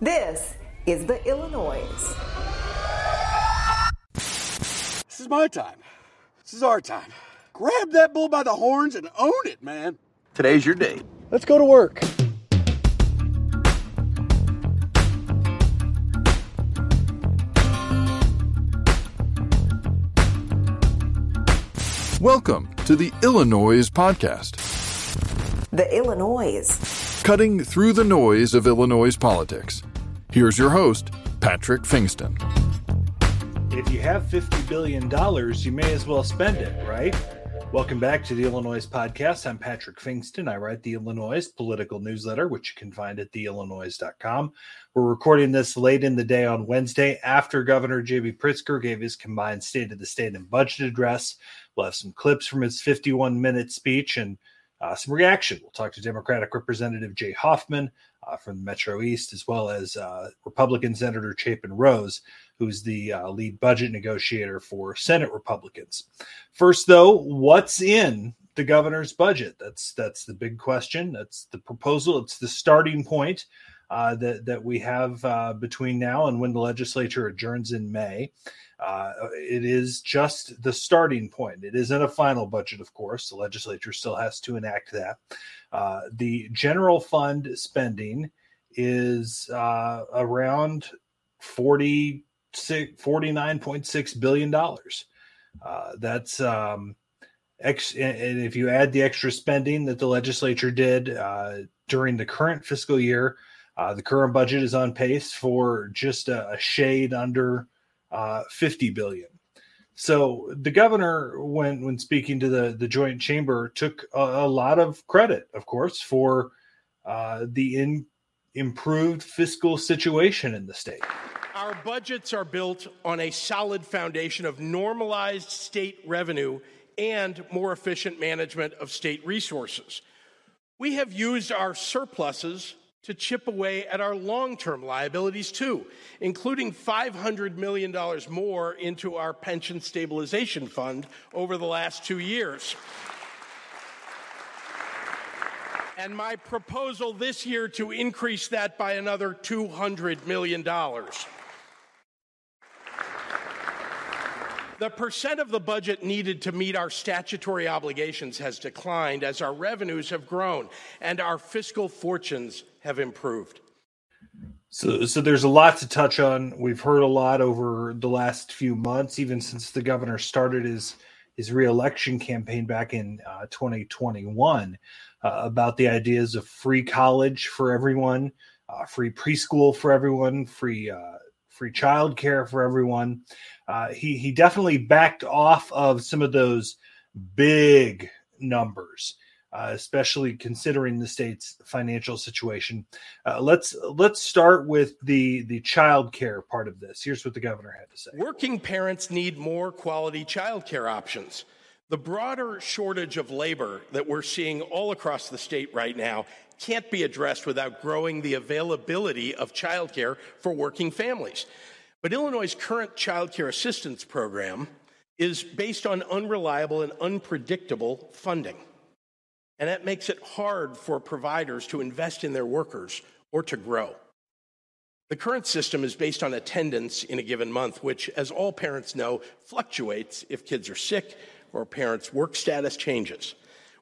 This is the Illinoize. This is my time. This is our time. Grab that bull by the horns and own it, man. Today's your day. Let's go to work. Welcome to the Illinoize podcast, The Illinoize. cutting through the noise of Illinois politics. Here's your host, Patrick Pfingsten. If you have $50 billion, you may as well spend it, right? Welcome back to the Illinoize podcast. I'm Patrick Pfingsten. I write the Illinoize political newsletter, which you can find at theillinoize.com. We're recording this late in the day on Wednesday after Governor J.B. Pritzker gave his combined State of the State and Budget address. We'll have some clips from his 51 minute speech and uh, some reaction. We'll talk to Democratic Representative Jay Hoffman uh, from the Metro East, as well as uh, Republican Senator Chapin Rose, who's the uh, lead budget negotiator for Senate Republicans. First, though, what's in the governor's budget? That's that's the big question. That's the proposal. It's the starting point uh, that that we have uh, between now and when the legislature adjourns in May. Uh, it is just the starting point. It isn't a final budget, of course. The legislature still has to enact that. Uh, the general fund spending is uh, around 40, 49.6 billion dollars. Uh, that's um, ex- and if you add the extra spending that the legislature did uh, during the current fiscal year, uh, the current budget is on pace for just a, a shade under uh, 50 billion. So the governor, when when speaking to the the joint chamber, took a, a lot of credit, of course, for uh, the in, improved fiscal situation in the state. Our budgets are built on a solid foundation of normalized state revenue and more efficient management of state resources. We have used our surpluses to chip away at our long term liabilities too, including $500 million more into our pension stabilization fund over the last two years. And my proposal this year to increase that by another $200 million. The percent of the budget needed to meet our statutory obligations has declined as our revenues have grown and our fiscal fortunes have improved. So, so there's a lot to touch on. We've heard a lot over the last few months, even since the governor started his his reelection campaign back in uh, 2021, uh, about the ideas of free college for everyone, uh, free preschool for everyone, free uh, free childcare for everyone. Uh, he he definitely backed off of some of those big numbers uh, especially considering the state's financial situation. Uh, let's let's start with the the child care part of this. Here's what the governor had to say. Working parents need more quality child care options. The broader shortage of labor that we're seeing all across the state right now can't be addressed without growing the availability of childcare for working families. But Illinois' current childcare assistance program is based on unreliable and unpredictable funding. And that makes it hard for providers to invest in their workers or to grow. The current system is based on attendance in a given month, which, as all parents know, fluctuates if kids are sick or parents' work status changes.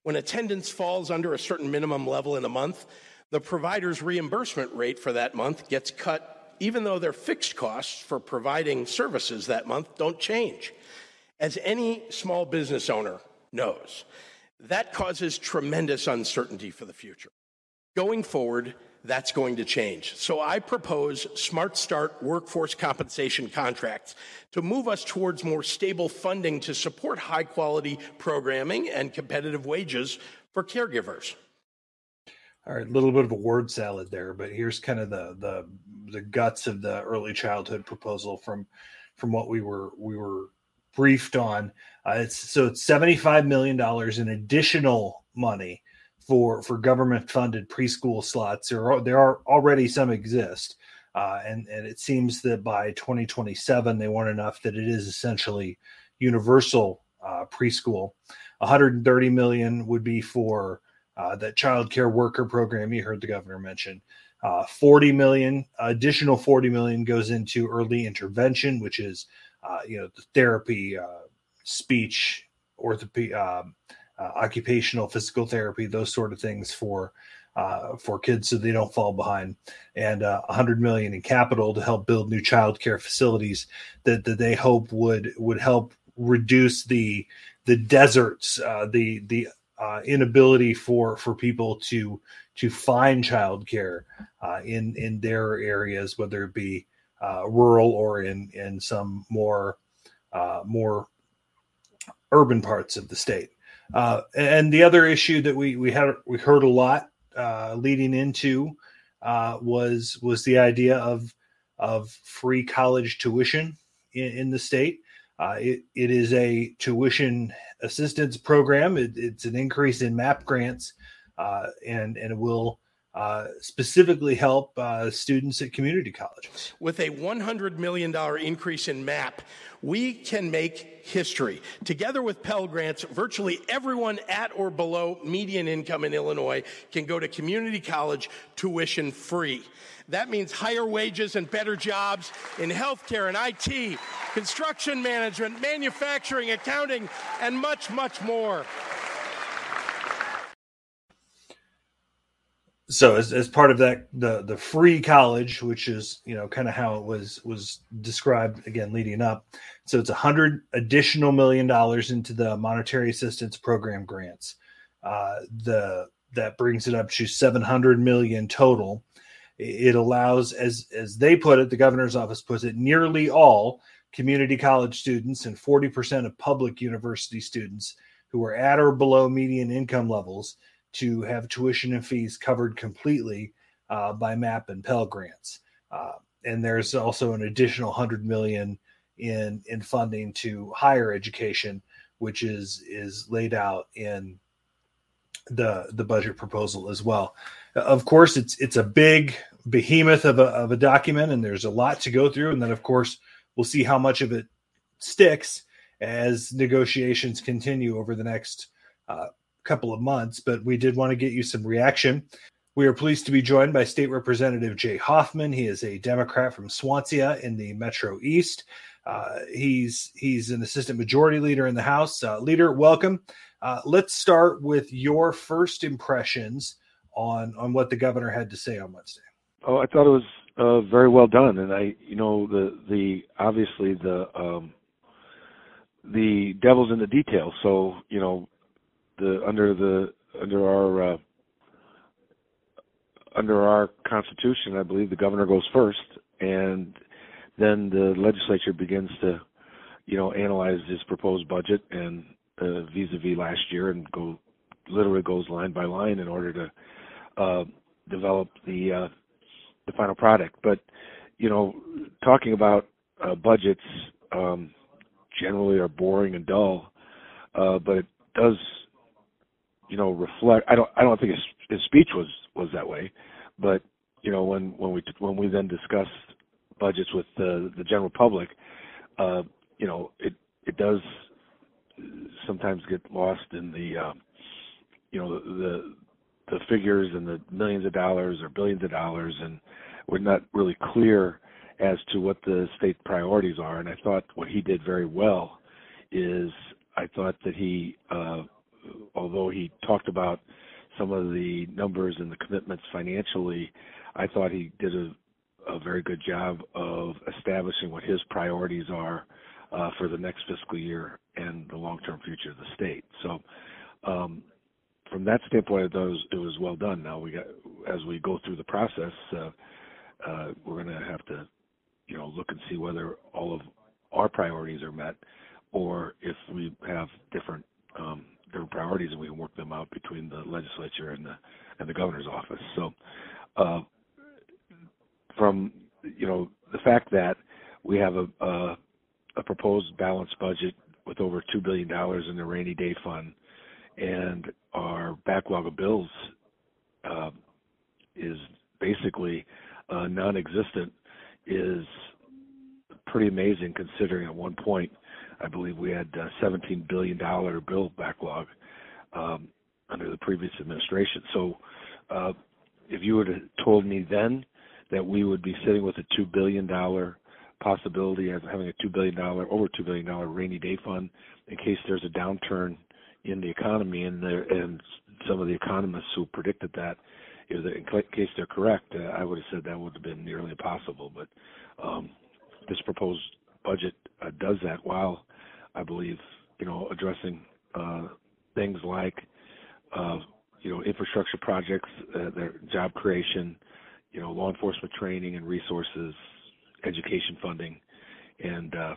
When attendance falls under a certain minimum level in a month, the provider's reimbursement rate for that month gets cut, even though their fixed costs for providing services that month don't change. As any small business owner knows, that causes tremendous uncertainty for the future. Going forward, that's going to change. So I propose Smart Start workforce compensation contracts to move us towards more stable funding to support high quality programming and competitive wages for caregivers. All right, a little bit of a word salad there, but here's kind of the the the guts of the early childhood proposal from from what we were we were briefed on. Uh, it's so it's seventy five million dollars in additional money for for government funded preschool slots. There are there are already some exist, uh, and and it seems that by twenty twenty seven they want enough that it is essentially universal uh, preschool. One hundred and thirty million would be for uh, that child care worker program you heard the governor mention. Uh, 40 million, additional 40 million goes into early intervention, which is, uh, you know, the therapy, uh, speech, orthopedic, um, uh, occupational physical therapy, those sort of things for uh, for kids so they don't fall behind, and uh, 100 million in capital to help build new childcare facilities that, that they hope would would help reduce the the deserts, uh, the the uh, inability for for people to to find childcare uh, in in their areas, whether it be uh, rural or in in some more uh, more urban parts of the state. Uh, and the other issue that we we had we heard a lot uh, leading into uh, was was the idea of of free college tuition in, in the state. Uh, it, it is a tuition assistance program. It, it's an increase in MAP grants, uh, and and it will uh, specifically help uh, students at community colleges. With a $100 million increase in MAP, we can make history. Together with Pell Grants, virtually everyone at or below median income in Illinois can go to community college tuition free. That means higher wages and better jobs in healthcare and IT, construction management, manufacturing, accounting, and much, much more. So as, as part of that the the free college which is you know kind of how it was was described again leading up. So it's a hundred additional million dollars into the monetary assistance program grants. Uh, the that brings it up to 700 million total. It allows as as they put it the governor's office puts it nearly all community college students and 40% of public university students who are at or below median income levels to have tuition and fees covered completely uh, by MAP and Pell grants. Uh, and there's also an additional 100 million in in funding to higher education, which is is laid out in the the budget proposal as well. Of course, it's it's a big behemoth of a, of a document, and there's a lot to go through. And then, of course, we'll see how much of it sticks as negotiations continue over the next uh, couple of months, but we did want to get you some reaction. We are pleased to be joined by State Representative Jay Hoffman. He is a Democrat from Swansea in the Metro East. Uh, he's he's an assistant majority leader in the House. Uh, leader, welcome. Uh, let's start with your first impressions on on what the governor had to say on Wednesday. Oh, I thought it was uh, very well done, and I, you know, the the obviously the um, the devil's in the details. So you know, the under the under our uh, under our constitution, I believe the governor goes first, and then the legislature begins to, you know, analyze his proposed budget and uh, vis-a-vis last year, and go literally goes line by line in order to uh, develop the uh, the final product. But you know, talking about uh, budgets um, generally are boring and dull, uh, but it does you know, reflect. I don't. I don't think his his speech was was that way, but you know, when when we when we then discuss budgets with the the general public, uh, you know, it it does sometimes get lost in the, um, you know, the the figures and the millions of dollars or billions of dollars, and we're not really clear as to what the state priorities are. And I thought what he did very well is I thought that he uh, although he talked about some of the numbers and the commitments financially, I thought he did a, a very good job of establishing what his priorities are uh, for the next fiscal year and the long-term future of the state. So, um, from that standpoint, it was, it was well done. Now we got as we go through the process, uh, uh, we're going to have to, you know, look and see whether all of our priorities are met, or if we have different um, their priorities and we can work them out between the legislature and the and the governor's office. So, uh, from you know the fact that we have a, a, a proposed balanced budget with over two billion dollars in the rainy day fund, and our backlog of bills uh, is basically uh, non-existent, is pretty amazing considering at one point I believe we had uh, 17 billion dollar bill backlog um, under the previous administration. So, uh, if you would have told me then that we would be sitting with a two billion dollar possibility of having a two billion dollar over two billion dollar rainy day fund in case there's a downturn in the economy and and some of the economists who predicted that if in case they're correct uh, I would have said that would have been nearly impossible but um, this proposed budget uh, does that while I believe you know addressing uh, things like uh, you know infrastructure projects, uh, their job creation, you know law enforcement training and resources, education funding, and uh,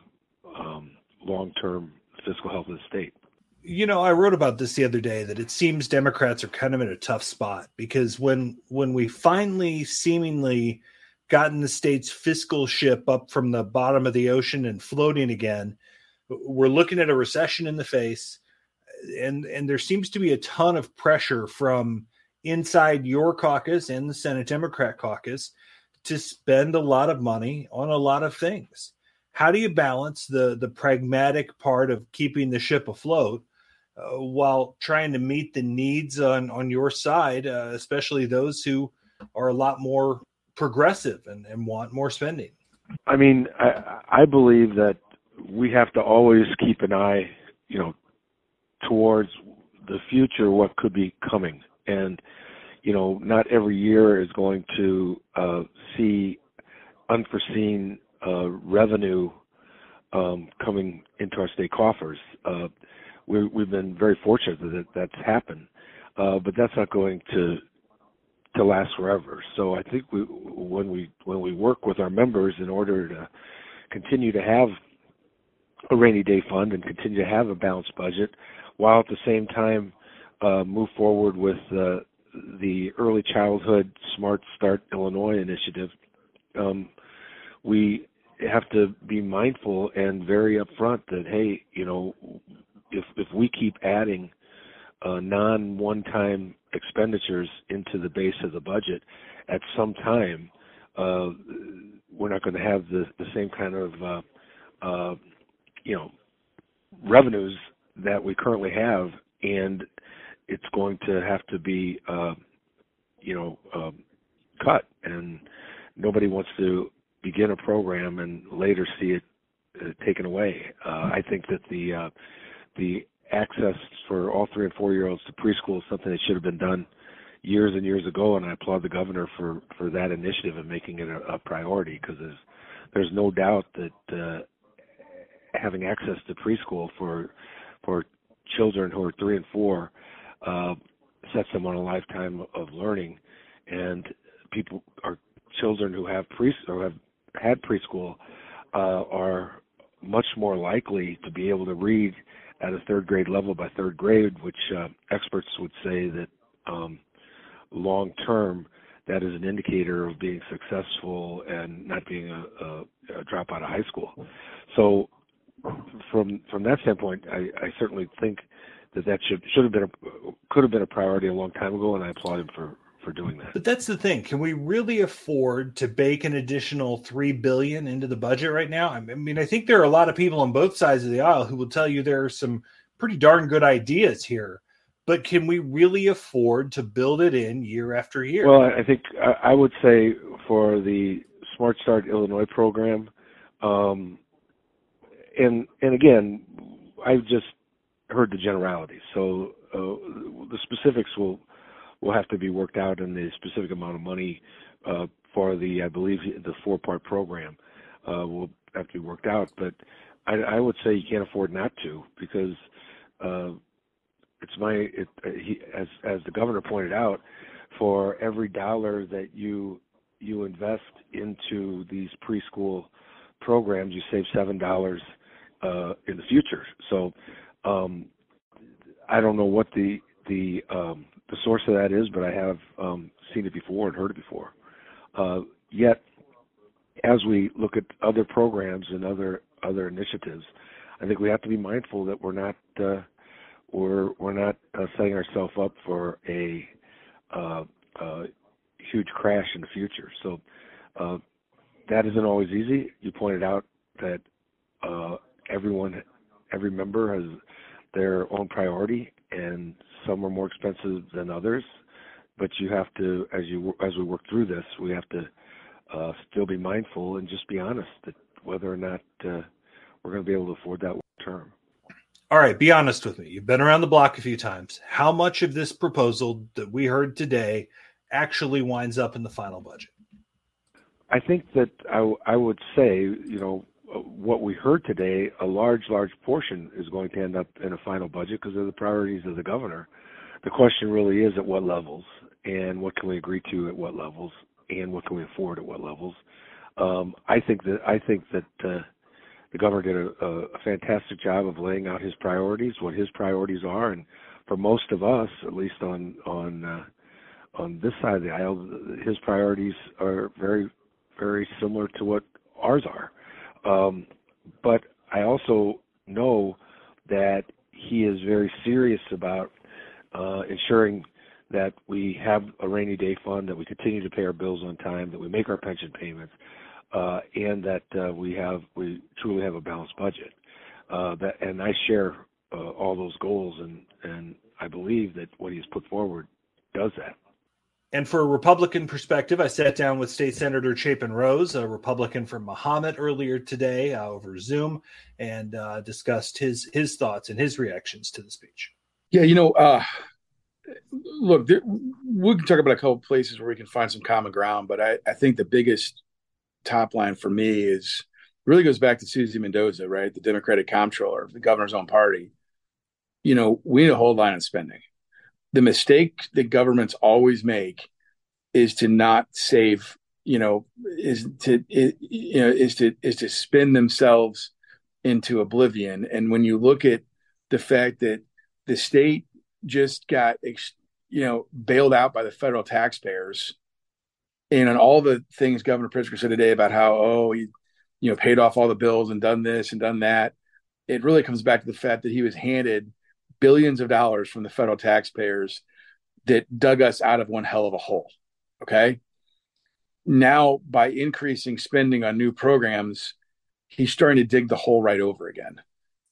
um, long-term fiscal health of the state. You know, I wrote about this the other day that it seems Democrats are kind of in a tough spot because when when we finally seemingly gotten the state's fiscal ship up from the bottom of the ocean and floating again, we're looking at a recession in the face and and there seems to be a ton of pressure from inside your caucus and the Senate Democrat caucus to spend a lot of money on a lot of things. How do you balance the the pragmatic part of keeping the ship afloat uh, while trying to meet the needs on on your side, uh, especially those who are a lot more progressive and, and want more spending? I mean, I, I believe that we have to always keep an eye, you know, towards the future, what could be coming. And, you know, not every year is going to uh, see unforeseen uh, revenue um, coming into our state coffers. Uh, we, we've been very fortunate that that's happened, uh, but that's not going to to last forever. So I think we, when we when we work with our members in order to continue to have a rainy day fund and continue to have a balanced budget, while at the same time uh, move forward with uh, the Early Childhood Smart Start Illinois initiative. Um, we have to be mindful and very upfront that hey, you know, if if we keep adding uh, non one-time expenditures into the base of the budget, at some time, uh, we're not going to have the the same kind of uh, uh, you know revenues that we currently have, and it's going to have to be, uh, you know, um, cut. And nobody wants to begin a program and later see it uh, taken away. Uh, I think that the the access for all three and four year olds to preschool is something that should have been done years and years ago, and I applaud the governor for for that initiative and making it a, a priority because there's there's no doubt that uh, having access to preschool for for children who are three and four uh, sets them on a lifetime of learning. And people are children who have pre or have had preschool uh, are much more likely to be able to read at a third grade level by third grade, which uh, experts would say that um, long term that is an indicator of being successful and not being a, a, a dropout of high school. So from from that standpoint, I, I certainly think that that should should have been a, could have been a priority a long time ago, and I applaud him for for doing that. But that's the thing: can we really afford to bake an additional three billion into the budget right now? I mean, I think there are a lot of people on both sides of the aisle who will tell you there are some pretty darn good ideas here. But can we really afford to build it in year after year? Well, I think I would say for the Smart Start Illinois program, um, and and again, I've just heard the generalities. So uh, the specifics will will have to be worked out, and the specific amount of money uh, for the I believe the four part program uh, will have to be worked out. But I, I would say you can't afford not to because uh, it's my it, he, as as the governor pointed out, for every dollar that you you invest into these preschool programs, you save seven dollars uh, in the future. So um, I don't know what the the um, the source of that is, but I have um, seen it before and heard it before. Uh, yet, as we look at other programs and other other initiatives, I think we have to be mindful that we're not uh, we're we're not uh, setting ourselves up for a uh, huge crash in the future. So uh, that isn't always easy. You pointed out that uh, everyone, every member has their own priority, and some are more expensive than others. but you have to, as you as we work through this, we have to uh, still be mindful and just be honest that whether or not uh, we're going to be able to afford that term. All right, be honest with me. You've been around the block a few times. How much of this proposal that we heard today actually winds up in the final budget? I think that I, I would say, you know, what we heard today, a large, large portion is going to end up in a final budget because of the priorities of the governor. The question really is at what levels and what can we agree to at what levels and what can we afford at what levels. Um, I think that I think that uh, the governor did a, a fantastic job of laying out his priorities, what his priorities are, and for most of us, at least on on uh, on this side of the aisle, his priorities are very very similar to what ours are. Um, but I also know that he is very serious about uh, ensuring that we have a rainy day fund, that we continue to pay our bills on time, that we make our pension payments, uh, and that uh, we have we truly have a balanced budget. Uh, that and I share uh, all those goals, and and I believe that what he's put forward does that. And for a Republican perspective, I sat down with State Senator Chapin Rose, a Republican from Mahomet, earlier today uh, over Zoom, and uh, discussed his his thoughts and his reactions to the speech. Yeah, you know, uh, look, there, we can talk about a couple places where we can find some common ground, but I, I think the biggest top line for me is really goes back to Susie Mendoza, right, the Democratic comptroller, the governor's own party. You know, we need a hold line on spending the mistake that governments always make is to not save you know is to is, you know is to is to spin themselves into oblivion. And when you look at the fact that the state just got you know bailed out by the federal taxpayers and on all the things governor pritzker said today about how oh he you know paid off all the bills and done this and done that it really comes back to the fact that he was handed billions of dollars from the federal taxpayers that dug us out of one hell of a hole. Okay. Now, by increasing spending on new programs, he's starting to dig the hole right over again.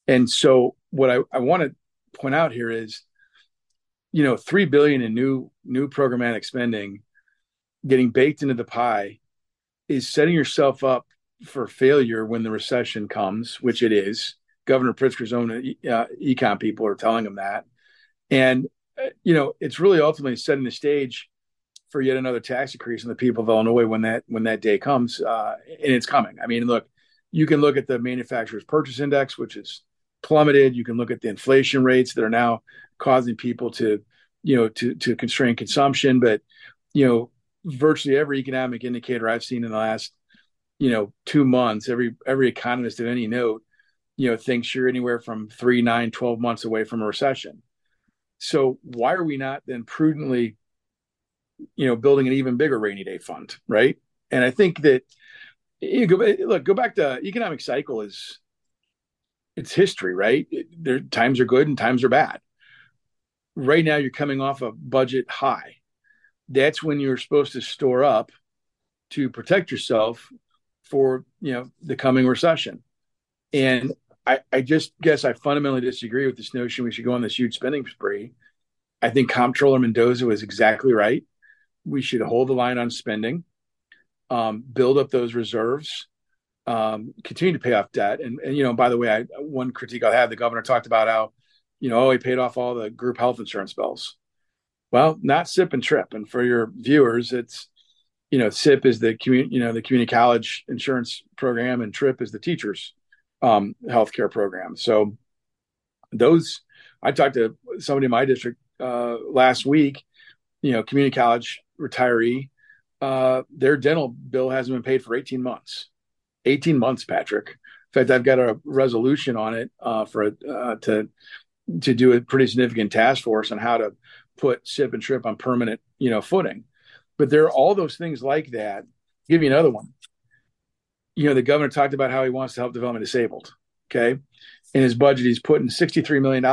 And so, what I, I want to point out here is, you know, three billion in new new programmatic spending getting baked into the pie is setting yourself up for failure when the recession comes, which it is. Governor Pritzker's own uh, econ people are telling him that. And, uh, you know, it's really ultimately setting the stage for yet another tax increase in the people of Illinois when that when that day comes, uh, and it's coming. I mean, look, you can look at the manufacturer's purchase index, which is plummeted. You can look at the inflation rates that are now causing people to, you know, to to constrain consumption. But, you know, virtually every economic indicator I've seen in the last, you know, two months, every every economist of any note you know thinks you're anywhere from three nine 12 months away from a recession. So why are we not then prudently you know building an even bigger rainy day fund right? And i think that you go look go back to economic cycle is it's history right? There times are good and times are bad. Right now you're coming off a budget high. That's when you're supposed to store up to protect yourself for you know the coming recession. And I, I just guess I fundamentally disagree with this notion we should go on this huge spending spree. I think Comptroller Mendoza was exactly right. We should hold the line on spending, um, build up those reserves, um, continue to pay off debt. And, and you know, by the way, I, one critique I have, the governor talked about how, you know, oh, he paid off all the group health insurance bills. Well, not CIP and TRIP. And for your viewers, it's, you know, CIP is the community, you know, the community college insurance program, and TRIP is the teachers um, healthcare programs. So those, I talked to somebody in my district uh, last week. You know, community college retiree, uh, their dental bill hasn't been paid for 18 months. 18 months, Patrick. In fact, I've got a resolution on it uh, for uh, to to do a pretty significant task force on how to put CIP and TRIP on permanent, you know, footing. But there are all those things like that. I'll give you another one you know, the governor talked about how he wants to help development disabled. Okay. In his budget, he's putting $63 million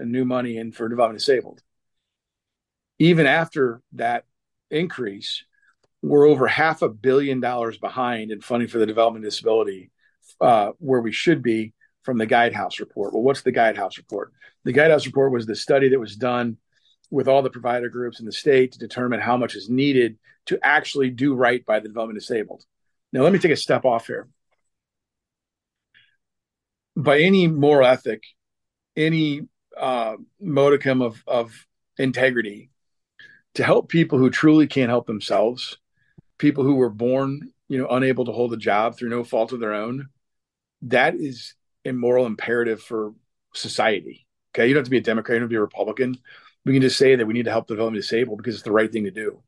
in new money in for development disabled. Even after that increase, we're over half a billion dollars behind in funding for the development disability, uh, where we should be from the Guidehouse report. Well, what's the Guidehouse report? The Guidehouse report was the study that was done with all the provider groups in the state to determine how much is needed to actually do right by the development disabled. Now, let me take a step off here. By any moral ethic, any uh, modicum of, of integrity, to help people who truly can't help themselves, people who were born, you know, unable to hold a job through no fault of their own, that is a moral imperative for society. Okay, you don't have to be a Democrat, you don't have to be a Republican. We can just say that we need to help the development disabled because it's the right thing to do.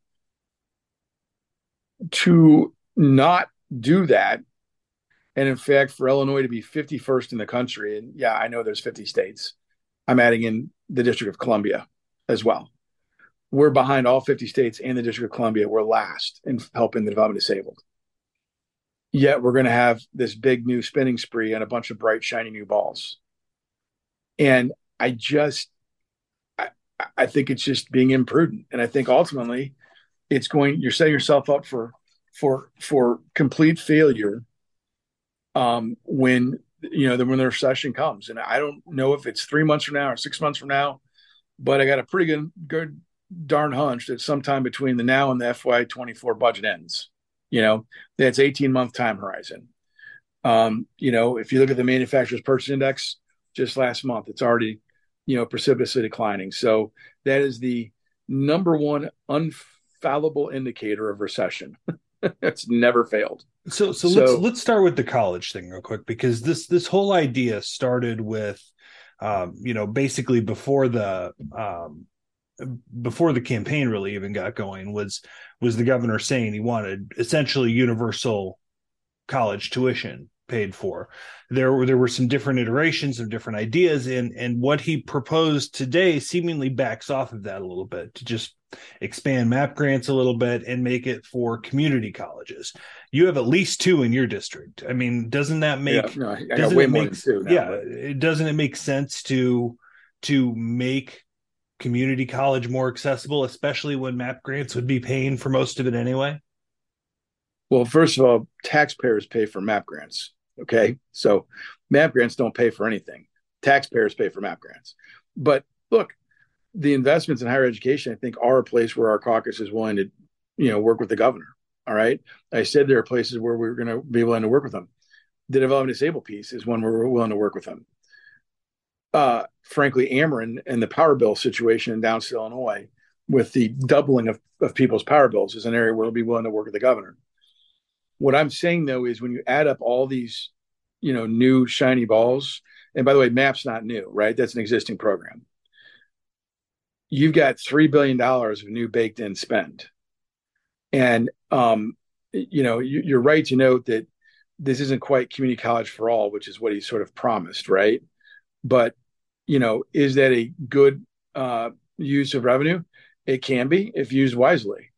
To not do that, and in fact, for Illinois to be 51st in the country, and yeah, I know there's 50 states. I'm adding in the District of Columbia as well. We're behind all 50 states and the District of Columbia. We're last in helping the development disabled. Yet we're going to have this big new spinning spree and a bunch of bright, shiny new balls. And I just, I, I think it's just being imprudent. And I think ultimately it's going, you're setting yourself up for, for, for complete failure um, when you know, when the recession comes. And I don't know if it's three months from now or six months from now, but I got a pretty good, good darn hunch that sometime between the now and the FY24 budget ends, you know, that's 18 month time horizon. Um, you know, if you look at the manufacturer's purchase index just last month, it's already, you know, precipitously declining. So that is the number one unfallible indicator of recession. it's never failed. So, so, so let's let's start with the college thing real quick because this this whole idea started with, um, you know, basically before the um, before the campaign really even got going was was the governor saying he wanted essentially universal college tuition paid for. There were there were some different iterations of different ideas, and and what he proposed today seemingly backs off of that a little bit to just expand map grants a little bit and make it for community colleges. You have at least two in your district. I mean, doesn't that make yeah, no, I got way more two now, yeah, but... it doesn't it make sense to to make community college more accessible, especially when map grants would be paying for most of it anyway? Well, first of all, taxpayers pay for map grants. Okay. So map grants don't pay for anything. Taxpayers pay for map grants. But look, the investments in higher education, I think, are a place where our caucus is willing to, you know, work with the governor. All right. I said there are places where we're going to be willing to work with them. The development disabled piece is one where we're willing to work with them. Uh, frankly, Ameren and the power bill situation in downstate Illinois, with the doubling of, of people's power bills, is an area where we'll be willing to work with the governor. What I'm saying though is when you add up all these, you know, new shiny balls, and by the way, MAP's not new, right? That's an existing program. You've got three billion dollars of new baked in spend, and um, you know you, you're right to note that this isn't quite community college for all, which is what he sort of promised, right? But you know, is that a good uh, use of revenue? It can be if used wisely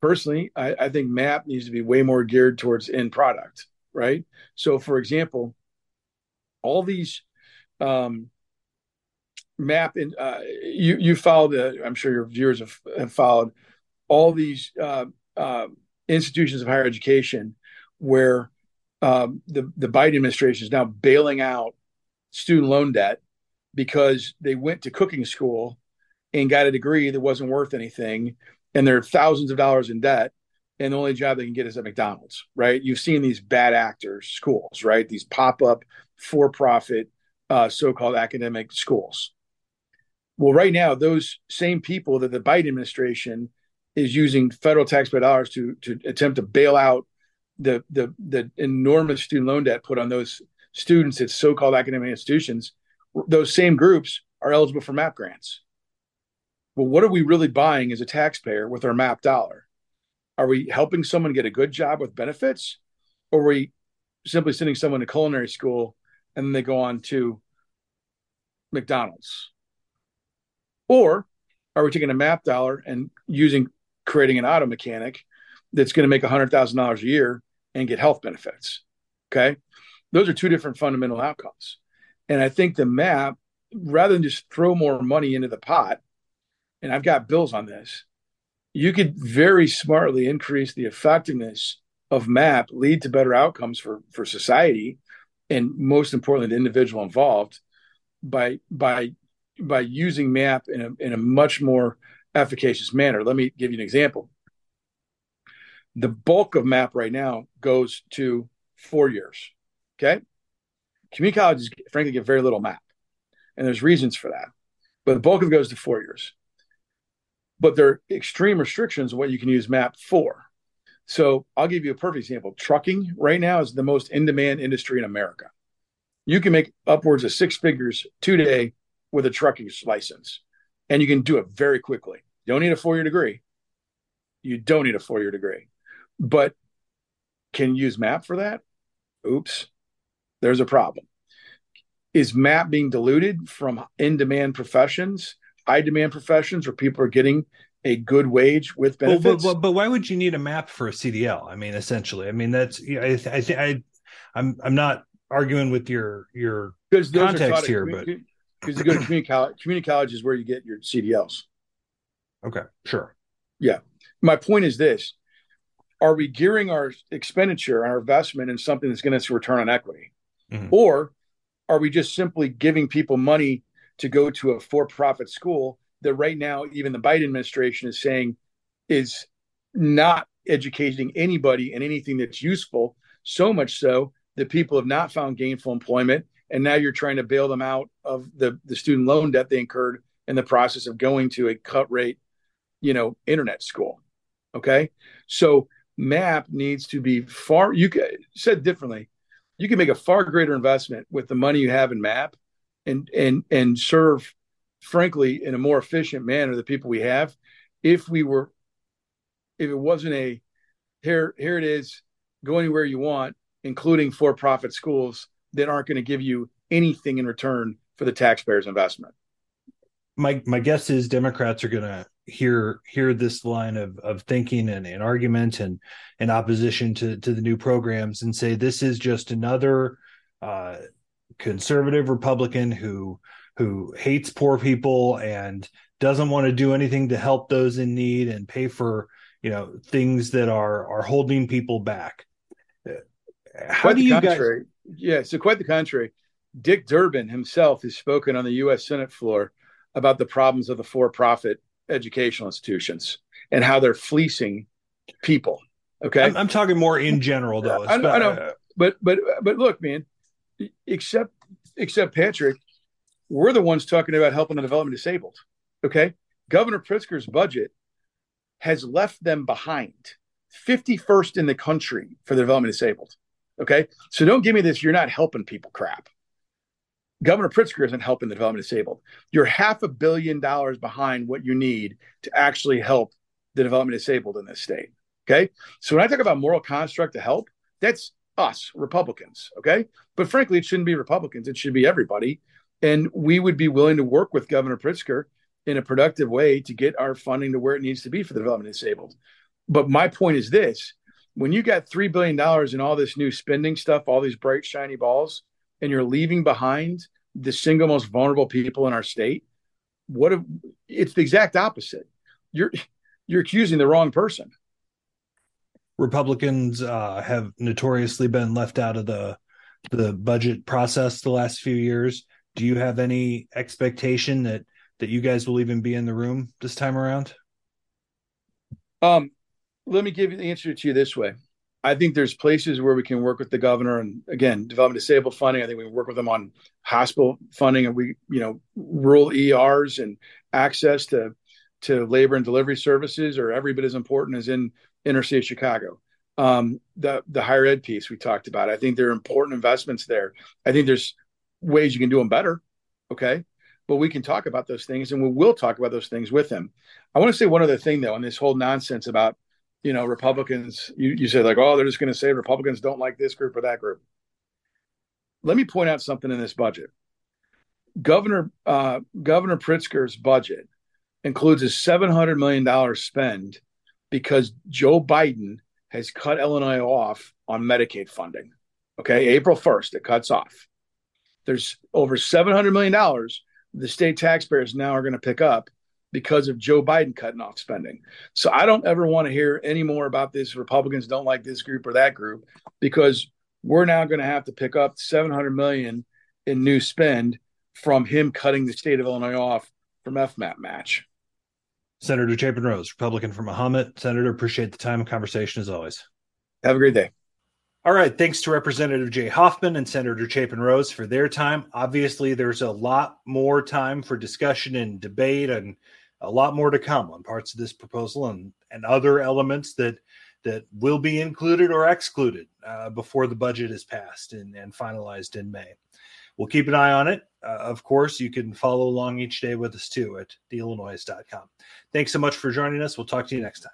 personally, I, I think MAP needs to be way more geared towards end product, right? So, for example, all these um, map and uh, you you followed the, I'm sure your viewers have, have followed all these uh, uh, institutions of higher education where um, the the Biden administration is now bailing out student loan debt because they went to cooking school and got a degree that wasn't worth anything and they're thousands of dollars in debt and the only job they can get is at McDonald's, right? You've seen these bad actors schools, right? These pop up for profit uh, so called academic schools. Well, right now, those same people that the Biden administration is using federal taxpayer dollars to to attempt to bail out the the the enormous student loan debt put on those students at so-called academic institutions, those same groups are eligible for MAP grants well, what are we really buying as a taxpayer with our MAP dollar? Are we helping someone get a good job with benefits, or are we simply sending someone to culinary school and then they go on to McDonald's? Or are we taking a MAP dollar and using creating an auto mechanic that's going to make $100,000 a year and get health benefits? Okay. Those are two different fundamental outcomes. And I think the MAP, rather than just throw more money into the pot, and I've got bills on this, you could very smartly increase the effectiveness of MAP, lead to better outcomes for for society, and most importantly, the individual involved by by by using MAP in a in a much more efficacious manner. Let me give you an example. The bulk of MAP right now goes to four years. Okay, community colleges frankly get very little MAP, and there's reasons for that. But the bulk of it goes to four years. But there are extreme restrictions on what you can use MAP for. So I'll give you a perfect example. Trucking right now is the most in demand industry in America. You can make upwards of six figures today with a trucking license, and you can do it very quickly. You don't need a four year degree. You don't need a four year degree, but can you use MAP for that? Oops, there's a problem. Is MAP being diluted from in demand professions, high demand professions where people are getting a good wage with benefits. Well, but, but, but, why would you need a map for a CDL? I mean, essentially, I mean that's I I, I I'm I'm not arguing with your your context here, but because you go to community college, community college is where you get your CDLs. Okay, sure. Yeah, my point is this: Are we gearing our expenditure, our investment, in something that's going to return on equity, mm-hmm. or are we just simply giving people money to go to a for-profit school that right now even the Biden administration is saying is not educating anybody in anything that's useful. So much so that people have not found gainful employment, and now you're trying to bail them out of the the student loan debt they incurred in the process of going to a cut rate, you know, internet school. Okay, so MAP needs to be far. You said differently. You can make a far greater investment with the money you have in MAP, and and and serve frankly, in a more efficient manner, the people we have, if we were, if it wasn't a here, here it is, go anywhere you want, including for profit schools that aren't going to give you anything in return for the taxpayer's investment. My my guess is Democrats are going to hear hear this line of of thinking and, and argument and in opposition to to the new programs and say this is just another uh, conservative Republican who who hates poor people and doesn't want to do anything to help those in need and pay for you know things that are are holding people back how quite do you guys yeah so quite the contrary dick durbin himself has spoken on the u.s senate floor about the problems of the for-profit educational institutions and how they're fleecing people okay i'm, I'm talking more in general though I, I, know uh, but but but look man except except patrick we're the ones talking about helping the development disabled. Okay. Governor Pritzker's budget has left them behind 51st in the country for the development disabled. Okay. So don't give me this. You're not helping people crap. Governor Pritzker isn't helping the development disabled. You're half a billion dollars behind what you need to actually help the development disabled in this state. Okay. So when I talk about moral construct to help, that's us, Republicans. Okay. But frankly, it shouldn't be Republicans. It should be everybody and we would be willing to work with Governor Pritzker in a productive way to get our funding to where it needs to be for the development disabled. But my point is this when you got $3 billion in all this new spending stuff, all these bright, shiny balls, and you're leaving behind the single most vulnerable people in our state, what if it's the exact opposite? You're you're accusing the wrong person. Republicans uh, have notoriously been left out of the the budget process the last few years do you have any expectation that that you guys will even be in the room this time around? Um, let me give you the answer to you this way. I think there's places where we can work with the governor, and again, development disabled funding. I think we can work with them on hospital funding, and we, you know, rural ERs and access to to labor and delivery services are every bit as important as in inner city of Chicago. Um, the the higher ed piece we talked about. I think there are important investments there. I think there's ways you can do them better. Okay. But we can talk about those things and we will talk about those things with him. I want to say one other thing though, on this whole nonsense about, you know, Republicans, you, you said like, oh, they're just going to say Republicans don't like this group or that group. Let me point out something in this budget. Governor uh, Governor Pritzker's budget includes a $700 million spend because Joe Biden has cut Illinois off on Medicaid funding. Okay, April 1st, it cuts off there's over $700 million the state taxpayers now are going to pick up because of Joe Biden cutting off spending. So I don't ever want to hear any more about this. Republicans don't like this group or that group because we're now going to have to pick up 700 million in new spend from him cutting the state of Illinois off from FMAP match. Senator Chapin Rose, Republican from Mahomet. Senator, appreciate the time and conversation as always. Have a great day. All right. Thanks to Representative Jay Hoffman and Senator Chapin Rose for their time. Obviously, there's a lot more time for discussion and debate and a lot more to come on parts of this proposal and, and other elements that that will be included or excluded uh, before the budget is passed and, and, finalized in May. We'll keep an eye on it. Uh, of course, you can follow along each day with us too at theillinoize.com. Thanks so much for joining us. We'll talk to you next time.